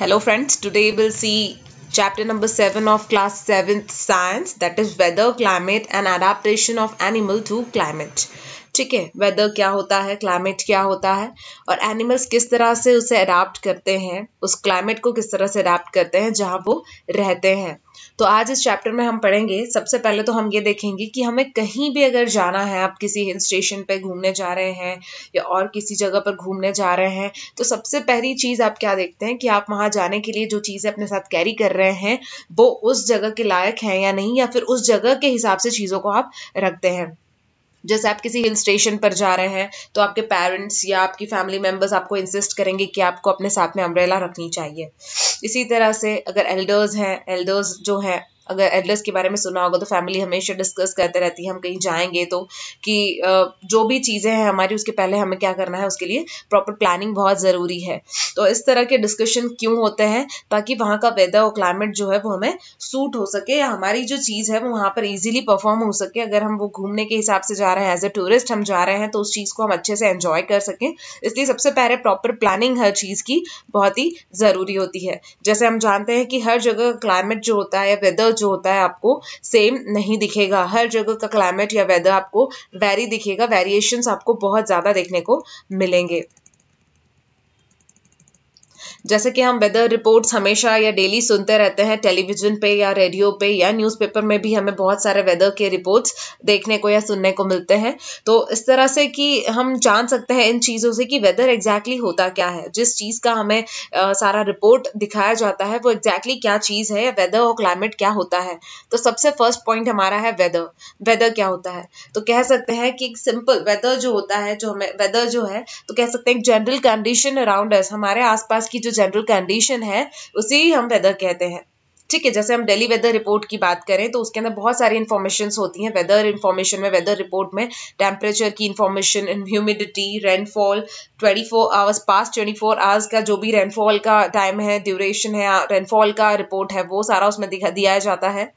Hello friends, today we'll see chapter number 7 of class 7th science that is weather, climate and adaptation of animal to climate. ठीक है weather क्या होता है climate क्या होता है, और एनिमल्स किस तरह से उसे अडाप्ट करते हैं, उस क्लाइमेट को किस तरह से अडाप्ट करते हैं, जहाँ वो रहते हैं। तो आज इस चैप्टर में हम पढ़ेंगे, सबसे पहले तो हम ये देखेंगे कि हमें कहीं भी अगर जाना है, आप किसी हिल स्टेशन पे घूमने जा रहे हैं, या और किसी जगह पर घूमने जा रहे हैं तो सबसे पहली चीज़ आप क्या देखते हैं कि आप वहाँ जाने के लिए जो चीज़ें अपने साथ कैरी कर रहे हैं, वो उस जगह के लायक हैं या नहीं, या फिर उस जगह के हिसाब से चीज़ों को आप रखते हैं। जैसे आप किसी हिल स्टेशन पर जा रहे हैं तो आपके पेरेंट्स या आपकी फैमिली मेंबर्स आपको इंसिस्ट करेंगे कि आपको अपने साथ में अम्ब्रेला रखनी चाहिए। इसी तरह से अगर एल्डर्स हैं एल्डर्स जो हैं अगर एडलेस के बारे में सुना होगा तो फैमिली हमेशा डिस्कस करते रहती है, हम कहीं जाएँगे तो कि जो भी चीज़ें हैं हमारी, उसके पहले हमें क्या करना है, उसके लिए प्रॉपर प्लानिंग बहुत ज़रूरी है। तो इस तरह के डिस्कशन क्यों होते हैं? ताकि वहाँ का वेदर और क्लाइमेट जो है वो हमें सूट हो सके या हमारी जो चीज़ है वो वहाँ पर ईजिली परफॉर्म हो सके। अगर हम वो घूमने के हिसाब से जा रहे हैं एज ए टूरिस्ट हम जा रहे हैं तो उस चीज़ को हम अच्छे से एंजॉय कर सकें। इसलिए सबसे पहले प्रॉपर प्लानिंग हर चीज़ की बहुत ही ज़रूरी होती है। जैसे हम जानते हैं कि हर जगह क्लाइमेट जो होता है या वेदर जो होता है आपको सेम नहीं दिखेगा। हर जगह का क्लाइमेट या वेदर आपको वेरी दिखेगा। वेरिएशंस आपको बहुत ज़्यादा देखने को मिलेंगे। जैसे कि हम वेदर रिपोर्ट्स हमेशा या डेली सुनते रहते हैं टेलीविज़न पे या रेडियो पे या न्यूज़पेपर में भी हमें बहुत सारे वेदर के रिपोर्ट्स देखने को या सुनने को मिलते हैं। तो इस तरह से कि हम जान सकते हैं इन चीज़ों से कि वेदर एग्जैक्टली होता क्या है। जिस चीज़ का हमें आ, सारा रिपोर्ट दिखाया जाता है वो एग्जैक्टली क्या चीज़ है वेदर और क्लाइमेट क्या होता है। तो सबसे फ़र्स्ट पॉइंट हमारा है वेदर वेदर क्या होता है? तो कह सकते हैं कि सिंपल वेदर जो होता है जो हमें वेदर जो है तो कह सकते हैं जनरल कंडीशन अराउंड अस हमारे आसपास की जो जनरल कंडीशन है, उसे ही हम वेदर कहते हैं। ठीक है, जैसे हम डेली वेदर रिपोर्ट की बात करें तो उसके अंदर बहुत सारी इन्फॉर्मेशन होती हैं। वेदर इन्फॉर्मेशन में वेदर रिपोर्ट में टेम्परेचर की information humidity rainfall 24 four hours past 24 four hours का जो भी रेनफॉल का टाइम है ड्यूरेशन है रेनफॉल का रिपोर्ट है, वो सारा उसमें दिया जाता है।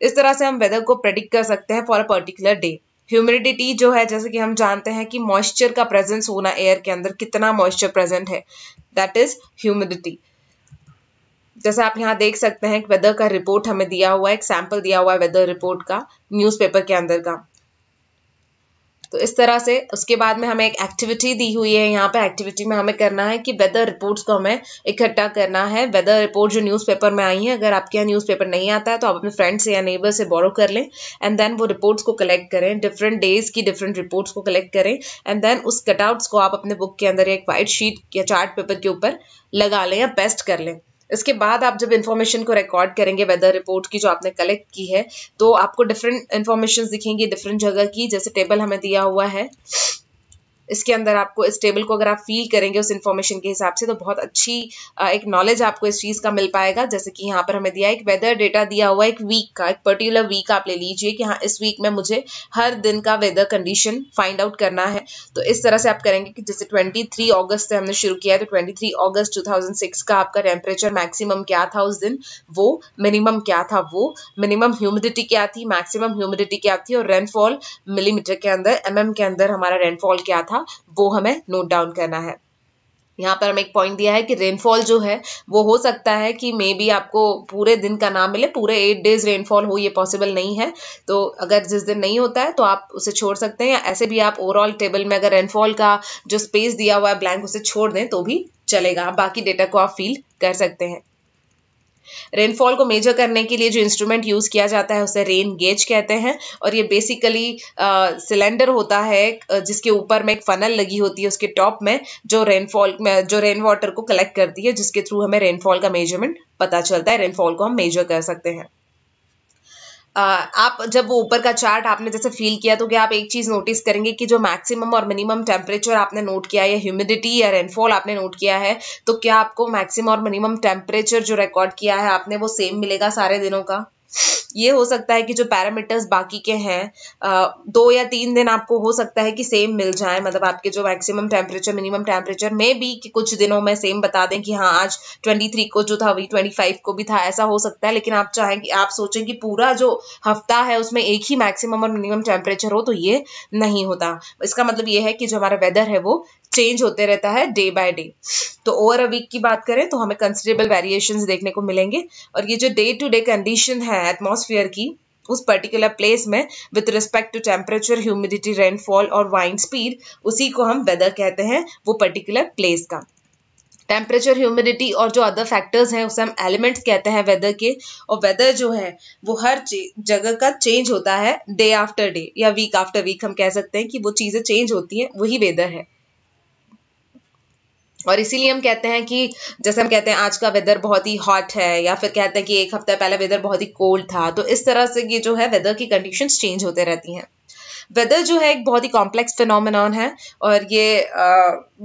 इस तरह से हम वेदर को प्रेडिक्ट कर सकते हैं for a particular day humidity जो है, जैसे कि हम जानते हैं कि मॉइस्चर का प्रेजेंस होना एयर के अंदर कितना मॉइस्चर प्रेजेंट है। दैट इज़ ह्यूमिडिटी जैसे आप यहाँ देख सकते हैं वेदर का रिपोर्ट हमें दिया हुआ है, एक सैंपल दिया हुआ है वेदर रिपोर्ट का न्यूज़पेपर के अंदर का। तो इस तरह से उसके बाद में हमें एक एक्टिविटी दी हुई है, यहाँ पे एक्टिविटी में हमें करना है कि वेदर रिपोर्ट्स को हमें इकट्ठा करना है। वेदर रिपोर्ट जो न्यूज़पेपर में आई है, अगर आपके यहाँ न्यूज़पेपर नहीं आता है तो आप अपने फ्रेंड से या नेबर से बोरो कर लें एंड देन वो रिपोर्ट्स को कलेक्ट करें। डिफरेंट डेज़ की डिफरेंट रिपोर्ट्स को कलेक्ट करें एंड देन उस कटआउट्स को आप अपने बुक के अंदर एक वाइट शीट या चार्ट पेपर के ऊपर लगा लें या पेस्ट कर लें। इसके बाद आप जब इन्फॉर्मेशन को रिकॉर्ड करेंगे वेदर रिपोर्ट की जो आपने कलेक्ट की है तो आपको डिफरेंट इन्फॉर्मेशन दिखेंगी डिफरेंट जगह की, जैसे टेबल हमें दिया हुआ है। इसके अंदर आपको इस टेबल को अगर आप फील करेंगे उस इन्फॉर्मेशन के हिसाब से तो बहुत अच्छी एक नॉलेज आपको इस चीज़ का मिल पाएगा। जैसे कि यहाँ पर हमें दिया, एक वेदर डेटा दिया हुआ एक वीक का, एक पर्टिकुलर वीक आप ले लीजिए कि हाँ इस वीक में मुझे हर दिन का वेदर कंडीशन फाइंड आउट करना है। तो इस तरह से आप करेंगे कि जैसे ट्वेंटी अगस्त से हमने शुरू किया है तो ट्वेंटी अगस्त टू का आपका टेम्परेचर मैक्सिमम क्या था उस दिन? वो मिनिमम क्या था? वो मिनिमम ह्यूमिडिटी क्या थी? मैक्सिमम ह्यूमिडिटी क्या थी? और रेनफॉल मिलीमीटर के अंदर एम के अंदर हमारा रेनफॉल क्या था? था वो हमें नोट डाउन करना है। यहाँ पर हमें एक पॉइंट दिया है कि रेनफॉल जो है, वो हो सकता है कि मे बी आपको पूरे दिन का नाम मिले, पूरे एट डेज़ रेनफॉल हो, ये पॉसिबल नहीं है। तो अगर जिस दिन नहीं होता है तो आप उसे छोड़ सकते हैं, या ऐसे भी आप ओवरऑल टेबल में अगर रेनफॉल का जो स्पेस दिया हुआ है ब्लैंक उसे छोड़ दें तो भी चलेगा। बाकी डेटा को आप फील कर सकते हैं। रेनफॉल को मेजर करने के लिए जो इंस्ट्रूमेंट यूज़ किया जाता है, उसे रेन गेज कहते हैं। और ये बेसिकली सिलेंडर होता है जिसके ऊपर में एक फनल लगी होती है, उसके टॉप में, जो रेनफॉल जो रेन वाटर को कलेक्ट करती है, जिसके थ्रू हमें रेनफॉल का मेज़रमेंट पता चलता है। रेनफॉल को हम मेजर कर सकते हैं। आप जब वो ऊपर का चार्ट आपने जैसे फील किया तो क्या आप एक चीज़ नोटिस करेंगे कि जो मैक्सिमम और मिनिमम टेम्परेचर आपने नोट किया या ह्यूमिडिटी या रेनफॉल आपने नोट किया है तो क्या आपको मैक्सिमम और मिनिमम टेम्परेचर जो रिकॉर्ड किया है, आपने वो सेम मिलेगा सारे दिनों का? ये हो सकता है कि जो पैरामीटर्स बाकी के हैं दो या तीन दिन आपको हो सकता है कि सेम मिल जाए। मतलब आपके जो मैक्सिमम टेम्परेचर मिनिमम टेम्परेचर में भी कि कुछ दिनों में सेम बता दें कि हाँ आज 23 को जो था, वही 25 को भी था, ऐसा हो सकता है। लेकिन आप चाहें कि आप सोचें कि पूरा जो हफ़्ता है उसमें एक ही मैक्सिमम और मिनिमम टेम्परेचर हो तो ये नहीं होता। इसका मतलब ये है कि जो हमारा वेदर है वो चेंज होते रहता है डे बाय डे तो ओवर अ वीक की बात करें तो हमें कंसिडरेबल वेरिएशंस देखने को मिलेंगे और ये जो डे टू डे कंडीशन है एटमॉस्फेयर की, उस पर्टिकुलर प्लेस में with respect to temperature humidity rainfall और वाइन स्पीड उसी को हम वेदर कहते हैं वो पर्टिकुलर प्लेस का. टेम्परेचर ह्यूमिडिटी और जो अदर फैक्टर्स हैं, उसे हम एलिमेंट्स कहते हैं वेदर के और वेदर जो है, वो हर जगह का चेंज होता है डे आफ्टर डे या वीक आफ्टर वीक हम कह सकते हैं कि वो चीज़ें चेंज होती हैं, वही वेदर है. और इसीलिए हम कहते हैं कि जैसे हम कहते हैं आज का वेदर बहुत ही हॉट है, या फिर कहते हैं कि एक हफ़्ता पहले वेदर बहुत ही कोल्ड था तो इस तरह से ये जो है वेदर की कंडीशन चेंज होते रहती हैं। वेदर जो है एक बहुत ही कॉम्प्लेक्स फिनोमिनॉन है और ये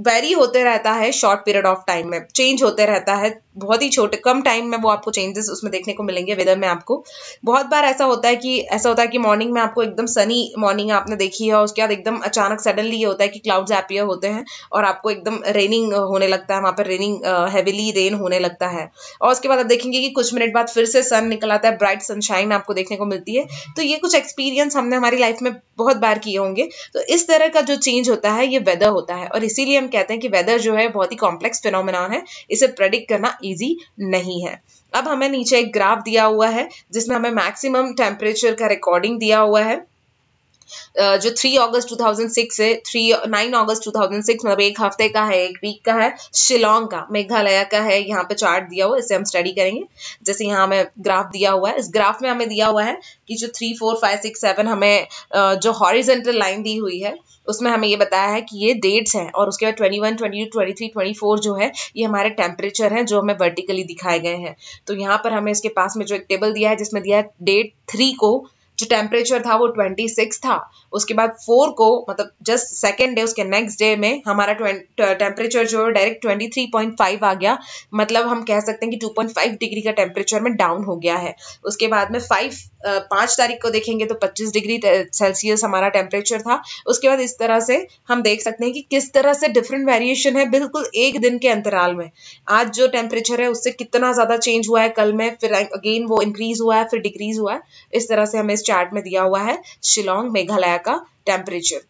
वेरी होते रहता है शॉर्ट पीरियड ऑफ़ टाइम में चेंज होते रहता है बहुत ही छोटे, कम टाइम में वो आपको चेंजेस उसमें देखने को मिलेंगे वेदर में आपको। बहुत बार ऐसा होता है कि, ऐसा होता है कि मॉर्निंग में आपको एकदम सनी मॉर्निंग आपने देखी है, और उसके बाद एकदम अचानक सडनली ये होता है कि क्लाउड्स एपियर होते हैं, और आपको एकदम रेनिंग होने लगता है, वहाँ पर रेनिंग हैविली रेन होने लगता है। और उसके बाद आप देखेंगे कि कुछ मिनट बाद फिर से सन निकल आता है ब्राइट सनशाइन आपको देखने को मिलती है। तो ये कुछ एक्सपीरियंस हमने हमारी लाइफ में बहुत बार किए होंगे। तो इस तरह का जो चेंज होता है, ये वेदर होता है। और इसीलिए हम कहते हैं कि वेदर जो है, बहुत ही कॉम्प्लेक्स फिनोमिना है। इसे प्रेडिक्ट करना ईजी नहीं है। अब हमें नीचे एक ग्राफ दिया हुआ है, जिसमें हमें मैक्सिमम टेम्परेचर का रिकॉर्डिंग दिया हुआ है। जो थ्री अगस्त 2006 से थ्री नाइन अगस्त 2006 मतलब एक हफ़्ते का है, एक वीक का है, शिलोंग का, मेघालय का है, यहाँ पे चार्ट दिया हुआ इसे हम स्टडी करेंगे। जैसे यहाँ हमें ग्राफ दिया हुआ है, इस ग्राफ में हमें दिया हुआ है कि जो three four five six seven हमें जो हॉरिजेंटल लाइन दी हुई है, उसमें हमें ये बताया है कि ये डेट्स हैं और उसके बाद twenty one twenty two twenty three twenty four जो है, ये हमारे टेम्परेचर हैं जो हमें वर्टिकली दिखाए गए हैं। तो यहाँ पर हमें इसके पास में जो एक टेबल दिया है, जिसमें दिया है डेट थ्री को जो टेम्परेचर था वो ट्वेंटी सिक्स था। उसके बाद फोर को मतलब जस्ट सेकेंड डे उसके नेक्स्ट डे में हमारा टेम्परेचर जो direct twenty three point five आ गया। मतलब हम कह सकते हैं कि टू पॉइंट फाइव डिग्री का टेम्परेचर में डाउन हो गया है। उसके बाद में फाइव पाँच तारीख को देखेंगे तो पच्चीस डिग्री सेल्सियस हमारा टेम्परेचर था। उसके बाद इस तरह से हम देख सकते हैं कि किस तरह से डिफरेंट वेरिएशन है बिल्कुल एक दिन के अंतराल में। आज जो टेम्परेचर है उससे कितना ज़्यादा चेंज हुआ है कल में, फिर अगेन वो इंक्रीज हुआ है, फिर डिक्रीज हुआ है। इस तरह से हमें इस चार्ट में दिया हुआ है शिलोंग मेघालय का टेम्परेचर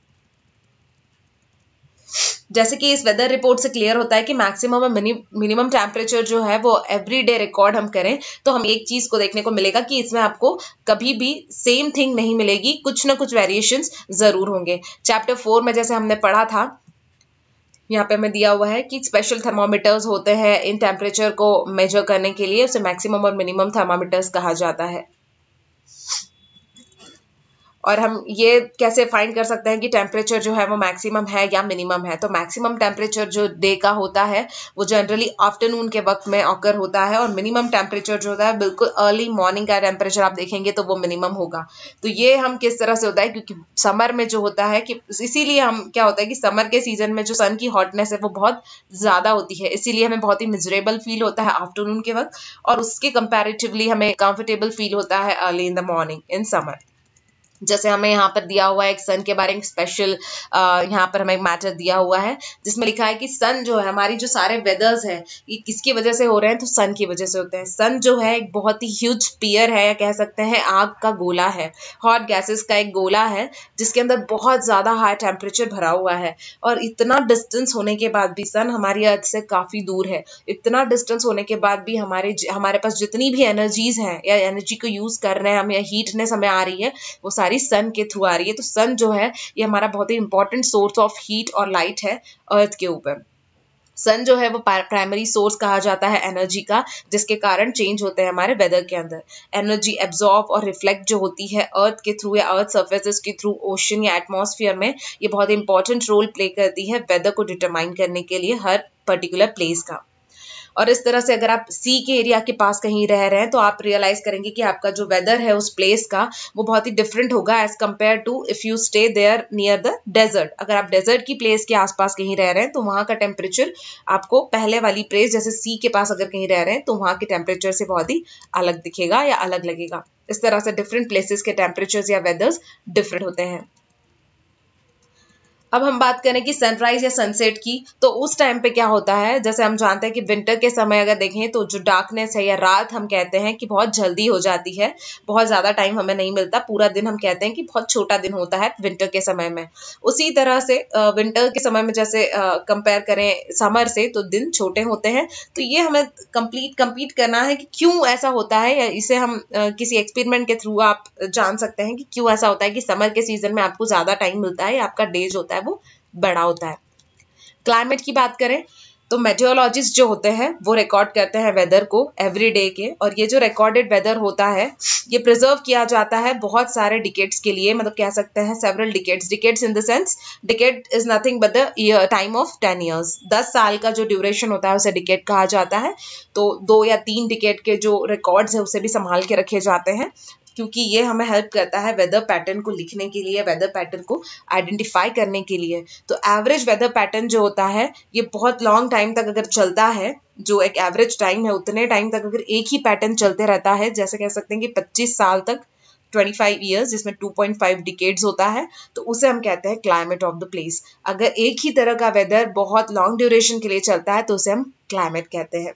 जैसे कि इस वेदर रिपोर्ट से क्लियर होता है कि मैक्सिमम और मिनिमम टेम्परेचर जो है वो एवरी डे रिकॉर्ड हम करें तो हम एक चीज़ को देखने को मिलेगा कि इसमें आपको कभी भी सेम थिंग नहीं मिलेगी, कुछ ना कुछ वेरिएशंस ज़रूर होंगे। चैप्टर फोर में जैसे हमने पढ़ा था, यहाँ पे हमें दिया हुआ है कि स्पेशल थर्मोमीटर्स होते हैं इन टेम्परेचर को मेजर करने के लिए, उसे मैक्सिमम और मिनिमम थर्मामीटर्स कहा जाता है। और हम ये कैसे फाइंड कर सकते हैं कि टेम्परेचर जो है वो मैक्सिमम है या मिनिमम है? तो मैक्सिमम टेम्परेचर जो डे का होता है, वो जनरली आफ्टरनून के वक्त में ऑकर होता है और मिनिमम टेम्परेचर जो होता है, बिल्कुल अर्ली मॉर्निंग का टेम्परेचर आप देखेंगे तो वो मिनिमम होगा। तो ये हम किस तरह से होता है? क्योंकि समर में जो होता है कि इसीलिए हम क्या होता है कि समर के सीज़न में जो सन की हॉटनेस है वो बहुत ज़्यादा होती है। इसीलिए हमें बहुत ही मिजरेबल फील होता है आफ्टरनून के वक्त और उसके कंपेरेटिवली हमें कंफर्टेबल फील होता है early in the morning in summer जैसे हमें यहाँ पर दिया हुआ है एक सन के बारे में स्पेशल यहाँ पर हमें मैटर दिया हुआ है, जिसमें लिखा है कि सन जो है, हमारी जो सारे वेदर्स हैं, ये किसकी वजह से हो रहे हैं? तो सन की वजह से होते हैं। सन जो है, एक बहुत ही ह्यूज पियर है, या कह सकते हैं, आग का गोला है। हॉट गैसेस का एक गोला है, जिसके अंदर बहुत ज़्यादा हाई टेम्परेचर भरा हुआ है। और इतना डिस्टेंस होने के बाद भी सन हमारी अर्थ से काफ़ी दूर है। इतना डिस्टेंस होने के बाद भी हमारे हमारे पास जितनी भी एनर्जीज हैं, या एनर्जी को यूज़ कर रहे हैं हम हीटनेस हमें आ रही है, वो सारी हमारी सन के थ्रू आ रही है। तो सन जो है, ये हमारा बहुत ही इंपॉर्टेंट सोर्स ऑफ़ हीट और लाइट है अर्थ के ऊपर। सन जो है, वो प्राइमरी सोर्स कहा जाता है एनर्जी का, जिसके कारण चेंज होते हैं हमारे वेदर के अंदर। एनर्जी एब्जॉर्ब और रिफ्लेक्ट जो होती है अर्थ के थ्रू या अर्थ सर्फेसिस के थ्रू ओशन या एटमॉस्फेयर में, ये बहुत इंपॉर्टेंट रोल प्ले करती है वेदर को डिटरमाइन करने के लिए हर पर्टिकुलर प्लेस का। और इस तरह से अगर आप सी के एरिया के पास कहीं रह रहे हैं तो आप रियलाइज़ करेंगे कि आपका जो वेदर है उस प्लेस का, वो बहुत ही डिफरेंट होगा as compare to if you stay there near the desert अगर आप डेजर्ट की प्लेस के आसपास कहीं रह रहे हैं तो वहाँ का टेम्परेचर आपको पहले वाली प्लेस जैसे सी के पास अगर कहीं रह रहे हैं तो वहाँ के टेम्परेचर से बहुत ही अलग दिखेगा या अलग लगेगा। इस तरह से डिफरेंट प्लेसेस के टेम्परेचर या वेदर्स डिफरेंट होते हैं। अब हम बात करें कि सनराइज या सनसेट की तो उस टाइम पे क्या होता है? जैसे हम जानते हैं कि विंटर के समय अगर देखें तो जो डार्कनेस है या रात हम कहते हैं कि बहुत जल्दी हो जाती है। बहुत ज़्यादा टाइम हमें नहीं मिलता। पूरा दिन हम कहते हैं कि बहुत छोटा दिन होता है विंटर के समय में। उसी तरह से विंटर के समय में जैसे कंपेयर करें समर से तो दिन छोटे होते हैं। तो ये हमें कंप्लीट कंप्लीट करना है कि क्यों ऐसा होता है या इसे हम किसी एक्सपेरिमेंट के थ्रू आप जान सकते हैं कि क्यों ऐसा होता है कि समर के सीज़न में आपको ज़्यादा टाइम मिलता है या आपका डेज़ होता है। वो बड़ा होता है। क्लाइमेट की बात करें तो मेट्रोलॉजिस्ट जो होते हैं, वो रिकॉर्ड करते हैं वेदर को एवरी डे के, और ये जो रिकॉर्डेड वेदर होता है, ये प्रिजर्व किया जाता है बहुत सारे डिकेट्स के लिए मतलब कह सकते हैं several decades decades in the sense decade is nothing but the time of ten years दस साल का जो ड्यूरेशन होता है, उसे डिकेट कहा जाता है। तो दो या तीन डिकेट के जो रिकॉर्ड्स है, उसे भी संभाल के रखे जाते हैं। क्योंकि ये हमें हेल्प करता है वेदर पैटर्न को लिखने के लिए वेदर पैटर्न को आइडेंटिफाई करने के लिए। तो एवरेज वेदर पैटर्न जो होता है, ये बहुत लॉन्ग टाइम तक अगर चलता है, जो एक एवरेज टाइम है, उतने टाइम तक अगर एक ही पैटर्न चलते रहता है, जैसे कह सकते हैं कि 25 साल तक 25 ईयर्स जिसमें 2.5 डिकेड्स होता है तो उसे हम कहते हैं क्लाइमेट ऑफ़ द प्लेस अगर एक ही तरह का वेदर बहुत लॉन्ग ड्यूरेशन के लिए चलता है तो उसे हम क्लाइमेट कहते हैं।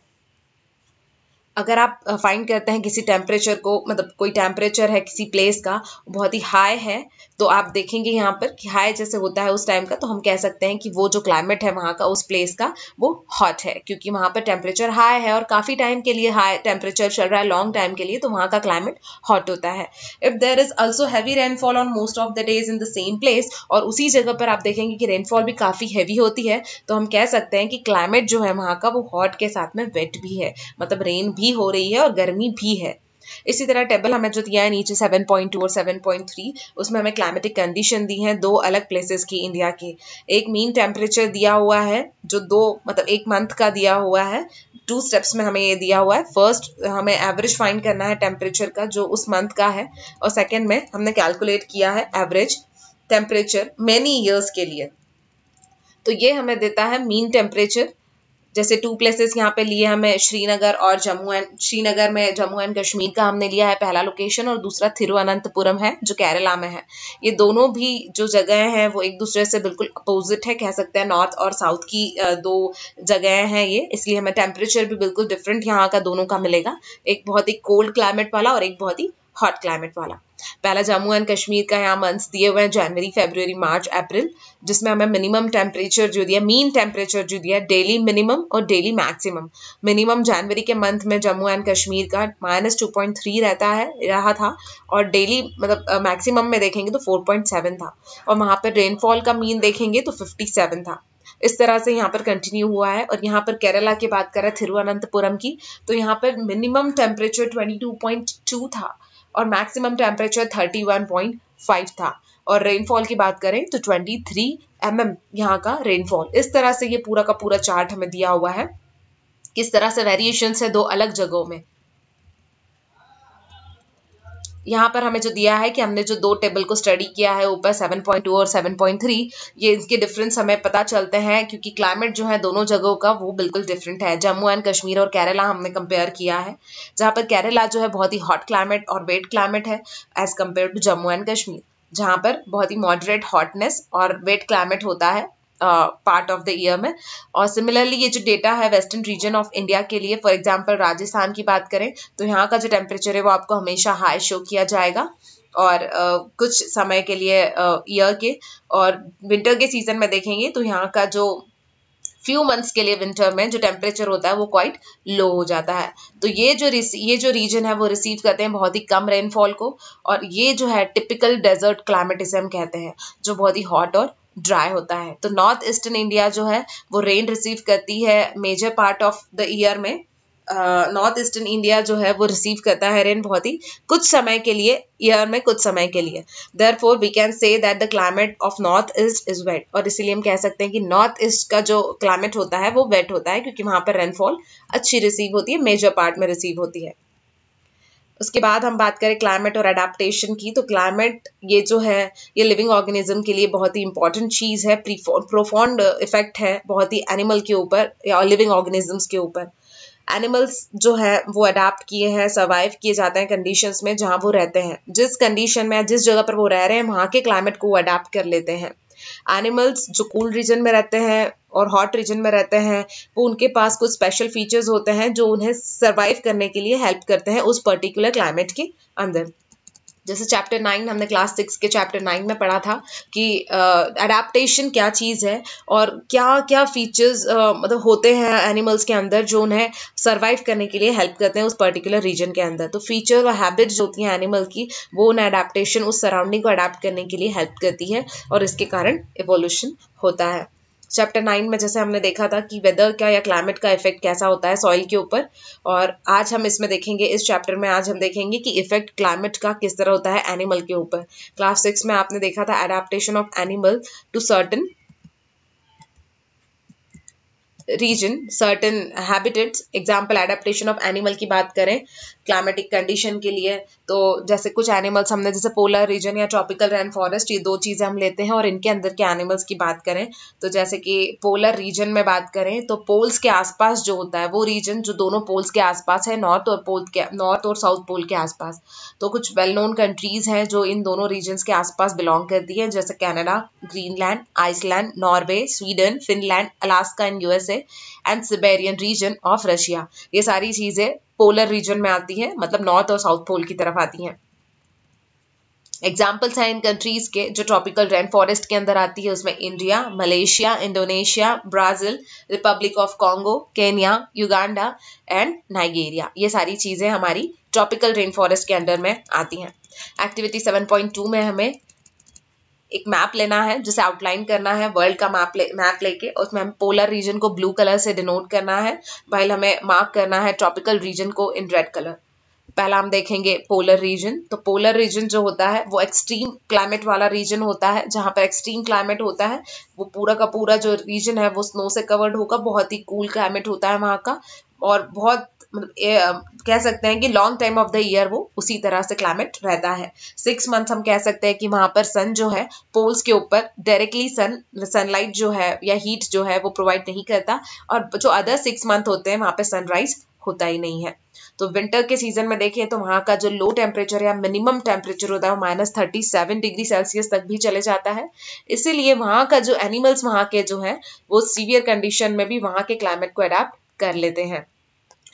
अगर आप फाइंड करते हैं किसी टेम्परेचर को मतलब कोई टेम्परेचर है किसी प्लेस का, बहुत ही हाई है तो आप देखेंगे यहाँ पर कि हाई जैसे होता है उस टाइम का तो हम कह सकते हैं कि वो जो क्लाइमेट है वहाँ का, उस प्लेस का, वो हॉट है, क्योंकि वहाँ पर टेम्परेचर हाई है और काफ़ी टाइम के लिए हाई टेम्परेचर चल रहा है लॉन्ग टाइम के लिए तो वहाँ का क्लाइमेट हॉट होता है। If there is also heavy rainfall on most of the days in the same place और उसी जगह पर आप देखेंगे कि रेनफॉल भी काफ़ी हैवी होती है तो हम कह सकते हैं कि क्लाइमेट जो है वहाँ का, वो हॉट के साथ में वेट भी है मतलब रेन भी हो रही है और गर्मी भी है। इसी तरह टेबल हमें जो दिया है नीचे 7.2 और 7.3 उसमें हमें क्लाइमेटिक कंडीशन दी है दो अलग प्लेसेस की इंडिया की। एक मीन टेम्परेचर दिया हुआ है, जो दो मतलब एक मंथ का दिया हुआ है। टू स्टेप्स में हमें ये दिया हुआ है। फ़र्स्ट हमें एवरेज फाइंड करना है टेम्परेचर का, जो उस मंथ का है। और सेकेंड में हमने कैलकुलेट किया है एवरेज टेम्परेचर मेनी ईयर्स के लिए। तो ये हमें देता है मीन टेम्परेचर जैसे टू प्लेसेस यहाँ पे लिए हमें श्रीनगर और जम्मू एंड श्रीनगर में जम्मू एंड कश्मीर का हमने लिया है पहला लोकेशन और दूसरा थिरुअनंतपुरम है, जो केरला में है। ये दोनों भी जो जगह हैं, वो एक दूसरे से बिल्कुल अपोजिट है, कह सकते हैं नॉर्थ और साउथ की दो जगह हैं ये। इसलिए हमें टेम्परेचर भी बिल्कुल डिफरेंट यहाँ का दोनों का मिलेगा। एक बहुत ही कोल्ड क्लाइमेट वाला और एक बहुत ही हॉट क्लाइमेट वाला। पहला जम्मू एंड कश्मीर का यहाँ मंथ्स दिए हुए हैं जनवरी फेब्रुवरी मार्च अप्रैल जिसमें हमें मिनिमम टेम्परेचर जो दिया मीन टेम्परेचर जो दिया डेली मिनिमम और डेली मैक्सिमम मिनिमम जनवरी के मंथ में जम्मू एंड कश्मीर का माइनस टू पॉइंट थ्री रहता है, रहा था और डेली मतलब मैक्सिमम में देखेंगे तो फोर पॉइंट सेवन था और वहाँ पर रेनफॉल का मीन देखेंगे तो फिफ्टी सेवन था. इस तरह से यहाँ पर कंटिन्यू हुआ है और यहाँ पर केरला की बात करें थिरुवनंतपुरम की तो यहाँ पर मिनिमम टेम्परेचर 22.2 था और मैक्सिमम टेम्परेचर 31.5 था। और रेनफॉल की बात करें तो 23 थ्री एम यहाँ का रेनफॉल इस तरह से ये पूरा का पूरा चार्ट हमें दिया हुआ है। किस तरह से वेरिएशन है दो अलग जगहों में। यहाँ पर हमें जो दिया है कि हमने जो दो टेबल को स्टडी किया है, ऊपर 7.2 और 7.3 ये इनके डिफरेंस हमें पता चलते हैं क्योंकि क्लाइमेट जो है दोनों जगहों का वो बिल्कुल डिफरेंट है। जम्मू एंड कश्मीर और केरला हमने कंपेयर किया है, जहाँ पर केरला जो है बहुत ही हॉट क्लाइमेट और वेट क्लाइमेट है as compare to Jammu and Kashmir, जहाँ पर बहुत ही मॉडरेट हॉटनेस और वेट क्लाइमेट होता है। पार्ट ऑफ़ द ईयर में। और सिमिलरली ये जो डेटा है वेस्टर्न रीजन ऑफ़ इंडिया के लिए फॉर एग्जांपल राजस्थान की बात करें तो यहाँ का जो टेम्परेचर है वो आपको हमेशा हाई शो किया जाएगा। और uh, कुछ समय के लिए ईयर uh, के और विंटर के सीज़न में देखेंगे तो यहाँ का जो फ्यू मंथ्स के लिए विंटर में जो टेम्परेचर होता है वो क्वाइट लो हो जाता है। तो ये जो ये जो रीजन है वो रिसीव करते हैं बहुत ही कम रेनफॉल को। और ये जो है टिपिकल डेजर्ट क्लाइमेट इसे हम कहते हैं जो बहुत ही हॉट और ड्राई होता है। तो नॉर्थ ईस्टर्न इंडिया जो है, वो रेन रिसीव करती है major part of the year में। नॉर्थ ईस्टर्न इंडिया जो है, वो रिसीव करता है रेन बहुत ही कुछ समय के लिए ईयर में कुछ समय के लिए। Therefore we can say that the climate of north east is wet और इसीलिए हम कह सकते हैं कि नॉर्थ ईस्ट का जो क्लाइमेट होता है, वो वेट होता है, क्योंकि वहाँ पर रेनफॉल अच्छी रिसीव होती है मेजर पार्ट में रिसीव होती है। उसके बाद हम बात करें क्लाइमेट और अडेप्टेशन की तो क्लाइमेट ये जो है, ये लिविंग ऑर्गेनिज्म के लिए बहुत ही इंपॉर्टेंट चीज़ है प्रोफाउंड इफ़ेक्ट है बहुत ही एनिमल के ऊपर, या लिविंग ऑर्गेनिजम्स के ऊपर। एनिमल्स जो है, वो अडाप्ट किए हैं सर्वाइव किए जाते हैं कंडीशंस में जहाँ वो रहते हैं। जिस कंडीशन में, जिस जगह पर वो रह रहे हैं, वहाँ के क्लाइमेट को वो अडाप्ट कर लेते हैं। एनिमल्स जो कूल रीजन में रहते हैं और हॉट रीजन में रहते हैं, वो उनके पास कुछ स्पेशल फीचर्स होते हैं जो उन्हें सर्वाइव करने के लिए हेल्प करते हैं उस पर्टिकुलर क्लाइमेट के अंदर। जैसे चैप्टर नाइन हमने क्लास सिक्स के चैप्टर नाइन में पढ़ा था कि अडेप्टेशन uh, क्या चीज़ है और क्या क्या फीचर्स uh, मतलब होते हैं एनिमल्स के अंदर जो उन्हें सर्वाइव करने के लिए हेल्प करते हैं उस पर्टिकुलर रीजन के अंदर। तो फीचर और हैबिट्स होती हैं एनिमल की वो उन अडेप्टेशन उस सराउंडिंग को अडेप्ट करने के लिए हेल्प करती है और इसके कारण एवोल्यूशन होता है। चैप्टर नाइन में जैसे हमने देखा था कि वेदर का या क्लाइमेट का इफ़ेक्ट कैसा होता है सॉइल के ऊपर, और आज हम इसमें देखेंगे, इस चैप्टर में आज हम देखेंगे कि इफ़ेक्ट क्लाइमेट का किस तरह होता है एनिमल के ऊपर। क्लास सिक्स में आपने देखा था adaptation of animal to certain region certain habitats example adaptation of animal की बात करें क्लाइमेटिक कंडीशन के लिए तो जैसे कुछ एनिमल्स हमने, जैसे पोलर रीजन या ट्रॉपिकल रेन फॉरेस्ट ये दो चीज़ें हम लेते हैं और इनके अंदर के एनिमल्स की बात करें तो जैसे कि पोलर रीजन में बात करें तो पोल्स के आसपास जो होता है, वो रीजन जो दोनों पोल्स के आसपास है नॉर्थ और पोल के नॉर्थ और साउथ पोल के आसपास तो कुछ वेल नोन कंट्रीज़ हैं जो इन दोनों रीजन के आसपास बिलोंग करती है, जैसे Canada Greenland Iceland Norway Sweden Finland Alaska and USA and Siberian region of Russia ये सारी चीज़ें पोलर रीजन में आती हैं मतलब नॉर्थ और साउथ पोल की तरफ़ आती हैं। एग्जाम्पल्स हैं इन कंट्रीज़ के जो ट्रॉपिकल रेन फॉरेस्ट के अंदर आती है, उसमें India Malaysia Indonesia Brazil republic of Congo Kenya Uganda and Nigeria ये सारी चीज़ें हमारी ट्रॉपिकल रेन फॉरेस्ट के अंडर में आती हैं। एक्टिविटी 7.2 में हमें एक मैप लेना है, जिसे आउटलाइन करना है वर्ल्ड का मैप ले मैप लेके, उसमें हम पोलर रीजन को ब्लू कलर से डिनोट करना है वाइल हमें मार्क करना है ट्रॉपिकल रीजन को इन रेड कलर पहला हम देखेंगे पोलर रीजन तो पोलर रीजन जो होता है, वो एक्सट्रीम क्लाइमेट वाला रीजन होता है, जहाँ पर एक्सट्रीम क्लाइमेट होता है, वो पूरा का पूरा जो रीजन है, वो स्नो से कवर्ड होगा बहुत ही कूल क्लाइमेट होता है वहाँ का और बहुत मतलब कह सकते हैं कि long time of the year वो उसी तरह से क्लाइमेट रहता है। सिक्स मंथ हम कह सकते हैं कि वहाँ पर सन जो है पोल्स के ऊपर डायरेक्टली सन सनलाइट जो है या हीट जो है वो प्रोवाइड नहीं करता और जो अदर सिक्स मंथ होते हैं, वहाँ पर सनराइज होता ही नहीं है। तो विंटर के सीज़न में देखें तो वहाँ का जो लो टेम्परेचर या मिनिमम टेम्परेचर होता है वो minus thirty seven degree Celsius तक भी चले जाता है। इसीलिए वहाँ का जो एनिमल्स वहाँ के जो है, वो सीवियर कंडीशन में भी वहाँ के क्लाइमेट को अडेप्ट कर लेते हैं।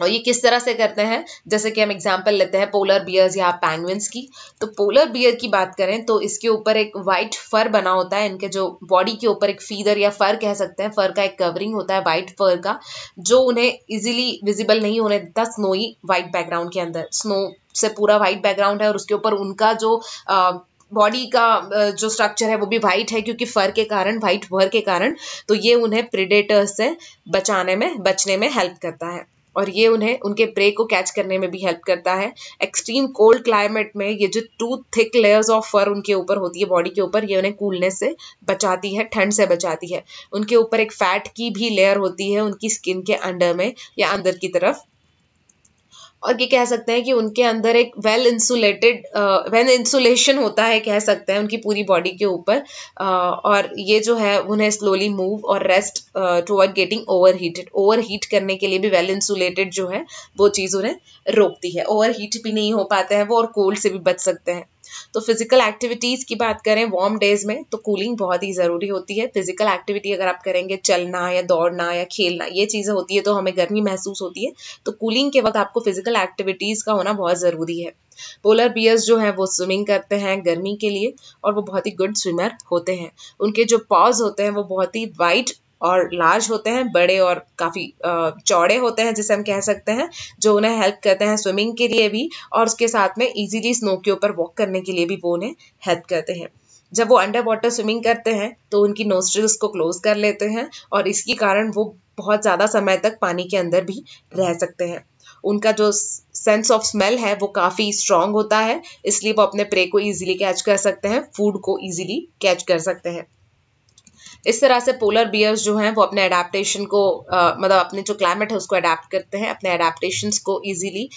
और ये किस तरह से करते हैं? जैसे कि हम एग्जांपल लेते हैं पोलर बियर्स या पैंगविन्स की। तो पोलर बियर की बात करें तो इसके ऊपर एक वाइट फर बना होता है। इनके जो बॉडी के ऊपर एक फीदर या फर कह सकते हैं। फर का एक कवरिंग होता है वाइट फर का जो उन्हें इजिली विजिबल नहीं होने देता स्नोई वाइट बैकग्राउंड के अंदर। स्नो से पूरा वाइट बैकग्राउंड है और उसके ऊपर उनका जो आ, बॉडी का जो स्ट्रक्चर है वो भी वाइट है क्योंकि फर के कारण वाइट फर के कारण। तो ये उन्हें प्रिडेटर्स से बचाने में बचने में हेल्प करता है। और ये उन्हें, उनके प्रे को कैच करने में भी हेल्प करता है। एक्सट्रीम कोल्ड क्लाइमेट में ये जो two thick layers of fur उनके ऊपर होती है बॉडी के ऊपर, ये उन्हें कूलनेस से बचाती है, ठंड से बचाती है। उनके ऊपर एक फैट की भी लेयर होती है, उनकी स्किन के अंडर में या अंदर की तरफ़। और ये कह सकते हैं कि उनके अंदर एक वेल इंसुलेटेड वेल इंसुलेशन होता है कह सकते हैं उनकी पूरी बॉडी के ऊपर uh, और ये जो है उन्हें स्लोली मूव और rest toward getting over heated over heat करने के लिए भी वेल इंसुलेटेड जो है वो चीज़ उन्हें रोकती है। ओवर हीट भी नहीं हो पाते हैं वो और कोल्ड से भी बच सकते हैं। तो फ़िज़िकल एक्टिविटीज़ की बात करें वार्म डेज़ में तो कूलिंग बहुत ही ज़रूरी होती है। फ़िज़िकल एक्टिविटी अगर आप करेंगे, चलना या दौड़ना या खेलना, ये चीज़ें होती है तो हमें गर्मी महसूस होती है। तो कूलिंग के वक्त आपको फ़िज़िकल एक्टिविटीज़ का होना बहुत ज़रूरी है। पोलर बियर्स जो है, वो स्विमिंग करते हैं गर्मी के लिए और वो बहुत ही गुड स्विमर होते हैं। उनके जो पॉज होते हैं, वो बहुत ही वाइट और लार्ज होते हैं, बड़े और काफ़ी चौड़े होते हैं जिसे हम कह सकते हैं, जो उन्हें हेल्प करते हैं स्विमिंग के लिए भी और उसके साथ में इजीली स्नो के ऊपर वॉक करने के लिए भी वो उन्हें हेल्प करते हैं। जब वो अंडर वाटर स्विमिंग करते हैं तो उनकी नोस्ट्रिल्स को क्लोज कर लेते हैं और इसके कारण वो बहुत ज़्यादा समय तक पानी के अंदर भी रह सकते हैं। उनका जो सेंस ऑफ़ स्मेल है वो काफ़ी स्ट्रांग होता है, इसलिए वो अपने प्रे को इजीली कैच कर सकते हैं फ़ूड को इजीली कैच कर सकते हैं। इस तरह से पोलर बियर्स जो हैं वो अपने अडेप्टेशन को आ, मतलब अपने जो क्लाइमेट है उसको अडेप्ट करते हैं अपने अडेप्टेशन को ईजीली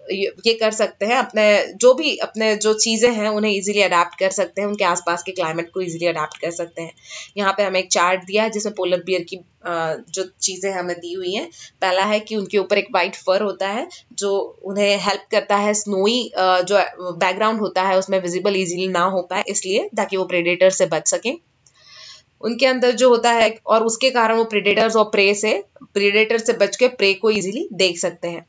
ये कर सकते हैं अपने जो भी अपने जो चीज़ें हैं उन्हें इजीली अडाप्ट कर सकते हैं उनके आसपास के क्लाइमेट को इजीली अडाप्ट कर सकते हैं। यहाँ पे हमें एक चार्ट दिया है जिसमें पोलर बियर की जो चीज़ें हमें दी हुई हैं। पहला है कि उनके ऊपर एक वाइट फर होता है जो उन्हें हेल्प करता है स्नोई जो बैकग्राउंड होता है उसमें विजिबल इजीली ना हो पाए इसलिए ताकि वो प्रेडेटर से बच सकें। उनके अंदर जो होता है, और उसके कारण वो प्रिडेटर्स और प्रे से प्रिडेटर से बच के प्रे को इजीली देख सकते हैं।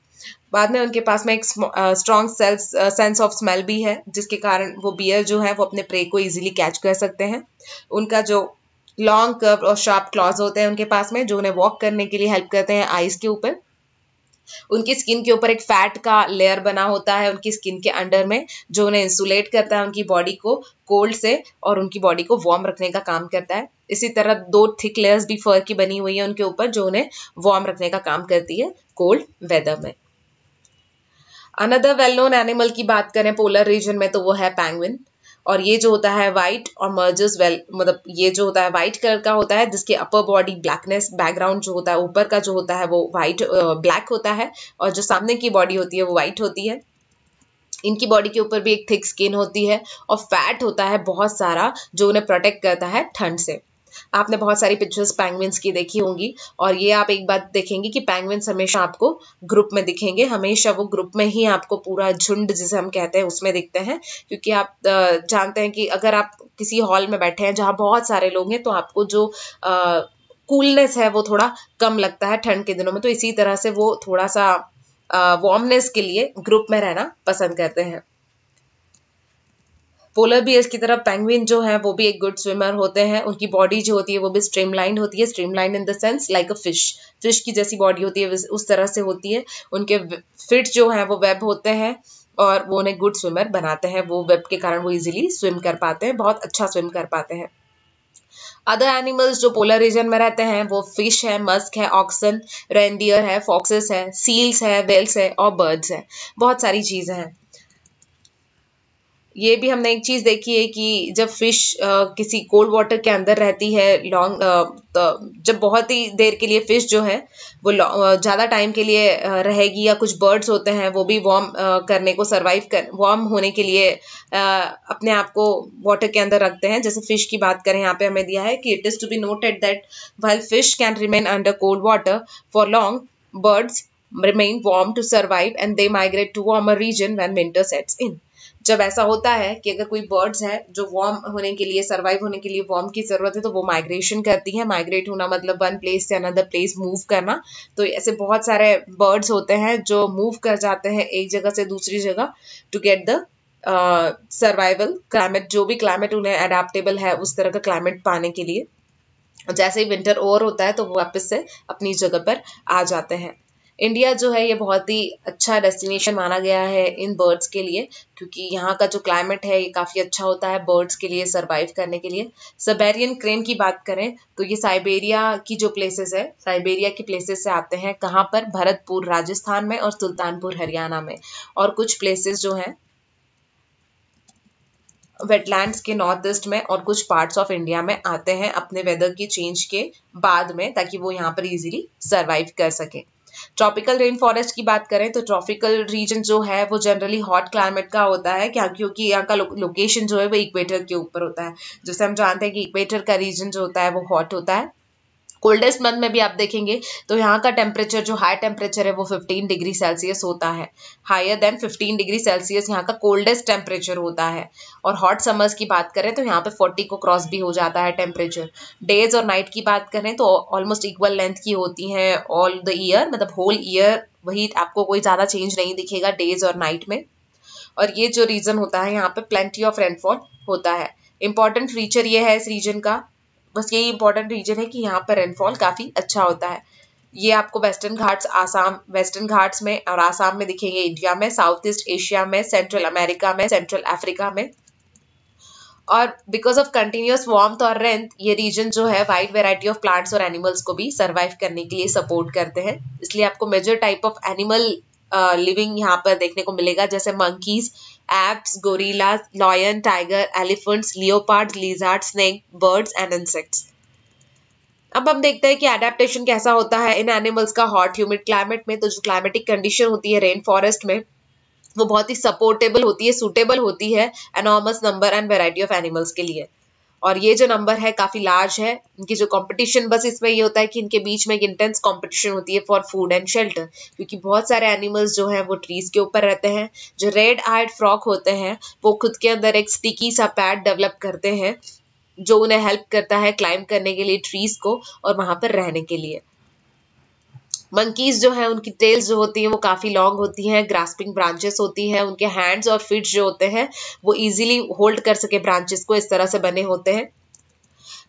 बाद में उनके पास में एक स्ट्रॉन्ग सेंस ऑफ़ स्मेल भी है, जिसके कारण वो बियर जो है, वो अपने प्रे को इजीली कैच कर सकते हैं। उनका जो लॉन्ग कर्व और शार्प क्लॉज होते हैं उनके पास में, जो उन्हें वॉक करने के लिए हेल्प करते हैं आइस के ऊपर। उनकी स्किन के ऊपर एक फैट का लेयर बना होता है उनकी स्किन के अंडर में, जो उन्हें इंसुलेट करता है, उनकी बॉडी को कोल्ड से और उनकी बॉडी को वार्म रखने का काम करता है। इसी तरह दो थिक लेयर्स भी फर की बनी हुई है उनके ऊपर, जो उन्हें वार्म रखने का काम करती है कोल्ड वेदर में। अनदर वेल नोन एनिमल की बात करें पोलर रीजन में तो वो है पैंगविन और ये जो होता है वाइट और मर्जर्स वेल मतलब ये जो होता है वाइट कलर का होता है, जिसके अपर बॉडी ब्लैकनेस बैकग्राउंड जो होता है, ऊपर का जो होता है वो वाइट ब्लैक होता है और जो सामने की बॉडी होती है वो वाइट होती है। इनकी बॉडी के ऊपर भी एक थिक स्किन होती है और फैट होता है बहुत सारा जो उन्हें प्रोटेक्ट करता है ठंड से। आपने बहुत सारी पिक्चर्स पैंगविन्स की देखी होंगी और ये आप एक बात देखेंगे कि पैंगविन्स हमेशा आपको ग्रुप में दिखेंगे। हमेशा वो ग्रुप में ही आपको पूरा झुंड जिसे हम कहते हैं उसमें दिखते हैं क्योंकि आप जानते हैं कि अगर आप किसी हॉल में बैठे हैं जहाँ बहुत सारे लोग हैं तो आपको जो कूलनेस है वो थोड़ा कम लगता है ठंड के दिनों में। तो इसी तरह से वो थोड़ा सा वार्मनेस के लिए ग्रुप में रहना पसंद करते हैं। पोलर बियर्स की तरफ़ पेंगुइन जो है, वो भी एक गुड स्विमर होते हैं। उनकी बॉडी जो होती है, वो भी स्ट्रीमलाइन होती है। Streamline in the sense like a fish fish की जैसी बॉडी होती है उस तरह से होती है। उनके फिट जो है, वो वेब होते हैं और वो उन्हें गुड स्विमर बनाते हैं। वो वेब के कारण वो इजीली स्विम कर पाते हैं, बहुत अच्छा स्विम कर पाते हैं। अदर एनिमल्स जो पोलर रीजन में रहते हैं, वो फ़िश है मस्क है ऑक्सन रेंडियर है फॉक्सेस है सील्स है वेल्स है और बर्ड्स है। बहुत सारी चीज़ें हैं। ये भी हमने एक चीज़ देखी है कि जब फ़िश किसी कोल्ड वाटर के अंदर रहती है लॉन्ग जब बहुत ही देर के लिए फ़िश जो है, वो ज़्यादा टाइम के लिए रहेगी या कुछ बर्ड्स होते हैं, वो भी वार्म करने को सरवाइव कर वार्म होने के लिए अपने आप को वाटर के अंदर रखते हैं। जैसे फ़िश की बात करें, यहाँ पे हमें दिया है कि it is to be noted that while fish can remain under cold water for long birds remain warm to survive and they migrate to warmer region when winter sets in जब ऐसा होता है कि अगर कोई बर्ड्स है जो warm होने के लिए सर्वाइव होने के लिए वार्म की ज़रूरत है तो वो माइग्रेशन करती है। माइग्रेट होना मतलब वन प्लेस से अनदर प्लेस मूव करना। तो ऐसे बहुत सारे बर्ड्स होते हैं जो मूव कर जाते हैं एक जगह से दूसरी जगह to get the survival climate जो भी क्लाइमेट उन्हें अडेप्टेबल है, उस तरह का क्लाइमेट पाने के लिए। जैसे ही विंटर ओवर होता है तो वो वापस से अपनी जगह पर आ जाते हैं। इंडिया जो है, ये बहुत ही अच्छा डेस्टिनेशन माना गया है इन बर्ड्स के लिए, क्योंकि यहाँ का जो क्लाइमेट है, ये काफ़ी अच्छा होता है बर्ड्स के लिए सर्वाइव करने के लिए। सबेरियन क्रेन की बात करें तो ये साइबेरिया की जो प्लेसेस है साइबेरिया की प्लेसेस से आते हैं कहाँ पर? भरतपुर, राजस्थान में और सुल्तानपुर, हरियाणा में। और कुछ प्लेसेस जो हैं वेटलैंड्स के नॉर्थ ईस्ट में और कुछ पार्ट्स ऑफ़ इंडिया में आते हैं अपने वेदर की चेंज के बाद में, ताकि वो यहाँ पर इजीली सरवाइव कर सकें। ट्रॉपिकल रेन फॉरेस्ट की बात करें तो ट्रॉपिकल रीजन जो है, वो जनरली हॉट क्लाइमेट का होता है, क्या क्योंकि यहाँ का लोकेशन जो है वो इक्वेटर के ऊपर होता है। जैसे हम जानते हैं कि इक्वेटर का रीजन जो होता है, वो हॉट होता है। कोल्डेस्ट मंथ में भी आप देखेंगे तो यहाँ का टेम्परेचर जो हाई टेम्परेचर है, वो 15 डिग्री सेल्सियस होता है। हायर देन 15 डिग्री सेल्सियस यहाँ का कोल्डेस्ट टेम्परेचर होता है। और हॉट समर्स की बात करें तो यहाँ पे 40 को क्रॉस भी हो जाता है टेम्परेचर डेज़ और नाइट की बात करें तो ऑलमोस्ट इक्वल लेंथ की होती हैं ऑल द ईयर मतलब होल ईयर वही आपको कोई ज़्यादा चेंज नहीं दिखेगा डेज़ और नाइट में। और ये जो रीजन होता है, यहाँ पे प्लेंटी ऑफ़ रेनफॉल होता है। इंपॉर्टेंट फीचर ये है इस रीजन का बस यही इंपॉर्टेंट रीजन है कि यहाँ पर रेनफॉल काफ़ी अच्छा होता है। ये आपको वेस्टर्न घाट्स, आसाम वेस्टर्न घाट्स में और आसाम में दिखेंगे इंडिया में साउथ ईस्ट एशिया में सेंट्रल अमेरिका में सेंट्रल अफ्रीका में। और बिकॉज़ ऑफ़ कंटिन्यूस वार्मथ और रेंथ ये रीजन जो है वाइड वेराइटी ऑफ़ प्लांट्स और एनिमल्स को भी सर्वाइव करने के लिए सपोर्ट करते हैं। इसलिए आपको major type of animal living यहाँ पर देखने को मिलेगा, जैसे monkeys apes gorilla lion tiger elephants leopard lizards, snake birds and insects अब हम देखते हैं कि एडेप्टेशन कैसा होता है इन एनिमल्स का हॉट ह्यूमिड क्लाइमेट में। तो जो क्लाइमेटिक कंडीशन होती है रेन फॉरेस्ट में वो बहुत ही सपोर्टेबल होती है सूटेबल होती है enormous number and variety of animals के लिए। और ये जो नंबर है काफ़ी लार्ज है। इनकी जो कंपटीशन बस इसमें ये होता है कि इनके बीच में एक इंटेंस कंपटीशन होती है फॉर फ़ूड एंड शेल्टर क्योंकि बहुत सारे एनिमल्स जो हैं वो ट्रीज के ऊपर रहते हैं। जो रेड आइड फ्रॉक होते हैं, वो खुद के अंदर एक स्टिकी सा पैड डेवलप करते हैं, जो उन्हें हेल्प करता है क्लाइंब करने के लिए ट्रीज को और वहाँ पर रहने के लिए। मंकीज जो है उनकी टेल्स जो होती हैं वो काफ़ी लॉन्ग होती हैं ग्रास्पिंग ब्रांचेस होती हैं उनके हैंड्स और फिट जो होते हैं वो इजीली होल्ड कर सके ब्रांचेस को इस तरह से बने होते हैं।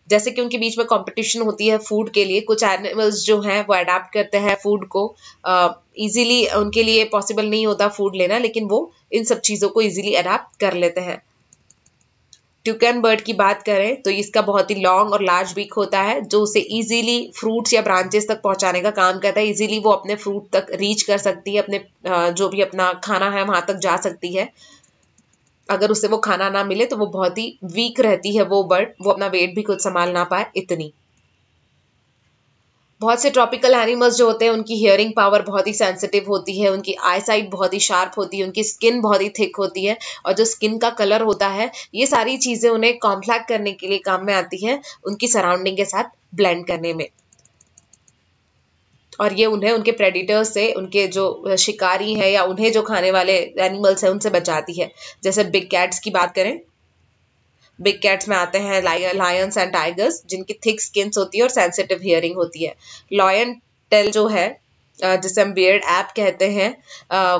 जैसे कि उनके बीच में कंपटीशन होती है फ़ूड के लिए कुछ एनिमल्स जो हैं वो अडाप्ट करते हैं फ़ूड को। uh, उनके लिए पॉसिबल नहीं होता फ़ूड लेना लेकिन वो इन सब चीज़ों को इजीली अडाप्ट कर लेते हैं। ट्यूकन बर्ड की बात करें तो इसका बहुत ही लॉन्ग और लार्ज बीक होता है, जो उसे इजीली फ्रूट्स या ब्रांचेस तक पहुँचाने का काम करता है। इजीली वो अपने फ्रूट तक रीच कर सकती है, अपने जो भी अपना खाना है वहाँ तक जा सकती है। अगर उसे वो खाना ना मिले तो वो बहुत ही वीक रहती है वो बर्ड वो अपना वेट भी खुद संभाल ना पाए, इतनी। बहुत से ट्रॉपिकल एनिमल्स जो होते हैं, उनकी हियरिंग पावर बहुत ही सेंसिटिव होती है, उनकी आई साइट बहुत ही शार्प होती है, उनकी स्किन बहुत ही थिक होती है और जो स्किन का कलर होता है, ये सारी चीज़ें उन्हें कॉम्प्लैक्ट करने के लिए काम में आती हैं, उनकी सराउंडिंग के साथ ब्लेंड करने में। और ये उन्हें, उनके प्रेडिटर्स से, उनके जो शिकारी हैं या उन्हें जो खाने वाले एनिमल्स हैं, उनसे बचाती है। जैसे बिग कैट्स की बात करें बिग कैट्स में आते हैं लायंस एंड टाइगर्स जिनकी थिक स्किन्स होती है और सेंसिटिव हियरिंग होती है। लॉयन टेल जो है जिसे हम बियर्ड ऐप कहते हैं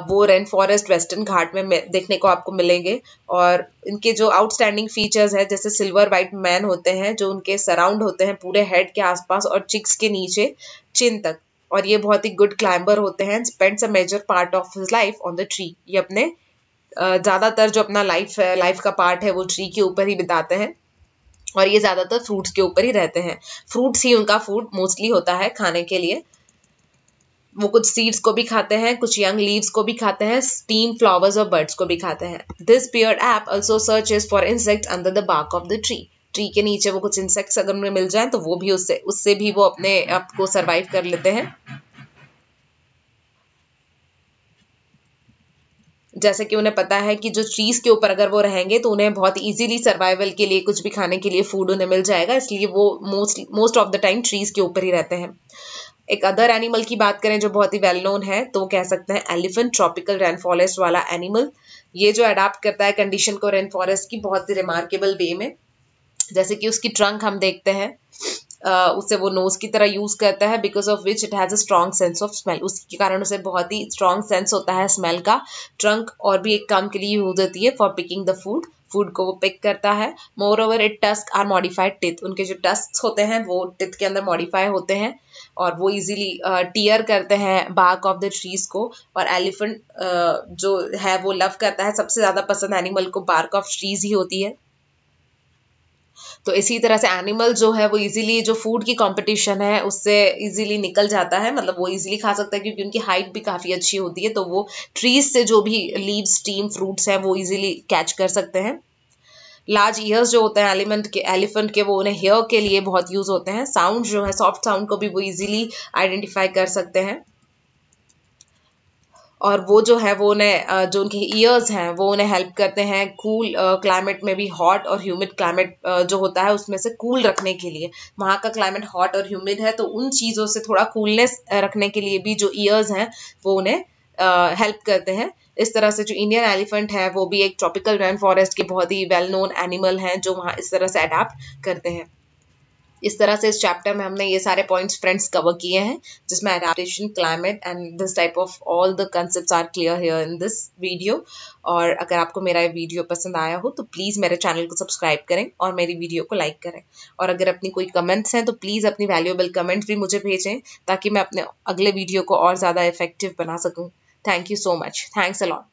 वो रेन फॉरेस्ट वेस्टर्न घाट में देखने को आपको मिलेंगे। और इनके जो आउटस्टैंडिंग फीचर्स है, जैसे सिल्वर वाइट मैन होते हैं, जो उनके सराउंड होते हैं पूरे हेड के आसपास और चिक्स के नीचे चिन तक। और ये बहुत ही गुड क्लाइंबर होते हैं spends a major part of his life on the tree ये अपने ज़्यादातर जो अपना लाइफ है लाइफ का पार्ट है, वो ट्री के ऊपर ही बिताते हैं। और ये ज़्यादातर फ्रूट्स के ऊपर ही रहते हैं। फ्रूट्स ही उनका फ़ूड मोस्टली होता है खाने के लिए। वो कुछ सीड्स को भी खाते हैं, कुछ यंग लीव्स को भी खाते हैं स्टीम फ्लावर्स और बर्ड्स को भी खाते हैं। This beard ape also searches for insect under the bark of the tree tree के नीचे वो कुछ इंसेक्ट्स अगर उन्हें मिल जाए तो वो भी उससे उससे भी वो अपने आप को सर्वाइव कर लेते हैं। जैसे कि उन्हें पता है कि जो ट्रीज के ऊपर अगर वो रहेंगे तो उन्हें बहुत इजीली सर्वाइवल के लिए, कुछ भी खाने के लिए फ़ूड उन्हें मिल जाएगा, इसलिए वो most most of the time trees के ऊपर ही रहते हैं। एक अदर एनिमल की बात करें जो बहुत ही वेल नोन है तो कह सकते हैं एलिफेंट ट्रॉपिकल रेन फॉरेस्ट वाला एनिमल ये जो अडाप्ट करता है कंडीशन को रेन फॉरेस्ट की बहुत ही रिमार्केबल वे में, जैसे कि उसकी ट्रंक हम देखते हैं। उसे वो नोज़ की तरह यूज़ करता है because of which it has a strong sense of smell उसके कारण उसे बहुत ही स्ट्रॉन्ग सेंस होता है स्मेल का. ट्रंक और भी एक काम के लिए यूज़ होती है for picking the food food को वो पिक करता है. Moreover it tusk are modified teeth उनके जो टस्क होते हैं वो टिथ के अंदर मॉडिफाई होते हैं और वो इजीली टीयर uh, करते हैं बार्क ऑफ़ द ट्रीज को और एलिफेंट uh, जो है वो लव करता है. सबसे ज़्यादा पसंद एनिमल को बार्क ऑफ़ ट्रीज ही होती है. तो इसी तरह से एनिमल जो है वो इजीली जो फ़ूड की कंपटीशन है, उससे इजीली निकल जाता है। मतलब वो इजीली खा सकता है क्योंकि उनकी हाइट भी काफ़ी अच्छी होती है तो वो ट्रीज से जो भी लीव स्टीम फ्रूट्स हैं वो इजीली कैच कर सकते हैं। लार्ज ईयर्स जो होते हैं एलिमेंट के एलिफेंट के, वो उन्हें हेयर के लिए बहुत यूज़ होते हैं। साउंड जो है सॉफ्ट साउंड को भी वो इजीली आइडेंटिफाई कर सकते हैं। और वो जो है, वो उन्हें जो उनके ईयर्स हैं, वो उन्हें हेल्प करते हैं कूल क्लाइमेट में भी हॉट और ह्यूमिड क्लाइमेट जो होता है उसमें से कूल cool रखने के लिए। वहाँ का क्लाइमेट हॉट और ह्यूमिड है तो उन चीज़ों से थोड़ा कूलनेस रखने के लिए भी जो ईयर्स हैं, वो उन्हें हेल्प करते हैं। इस तरह से जो इंडियन एलिफेंट है, वो भी एक ट्रॉपिकल रेन फॉरेस्ट के बहुत ही वेल नोन एनिमल हैं, जो वहाँ इस तरह से अडाप्ट करते हैं। इस तरह से इस चैप्टर में हमने ये सारे पॉइंट्स फ्रेंड्स कवर किए हैं, जिसमें adaptation climate and this type of all the concept are clear here in this video और अगर आपको मेरा ये वीडियो पसंद आया हो तो प्लीज़ मेरे चैनल को सब्सक्राइब करें और मेरी वीडियो को लाइक करें। और अगर अपनी कोई कमेंट्स हैं तो प्लीज़ अपनी वैल्यूएबल कमेंट्स भी मुझे भेजें, ताकि मैं अपने अगले वीडियो को और ज़्यादा इफ़ेक्टिव बना सकूँ। Thank you so much thanks a lot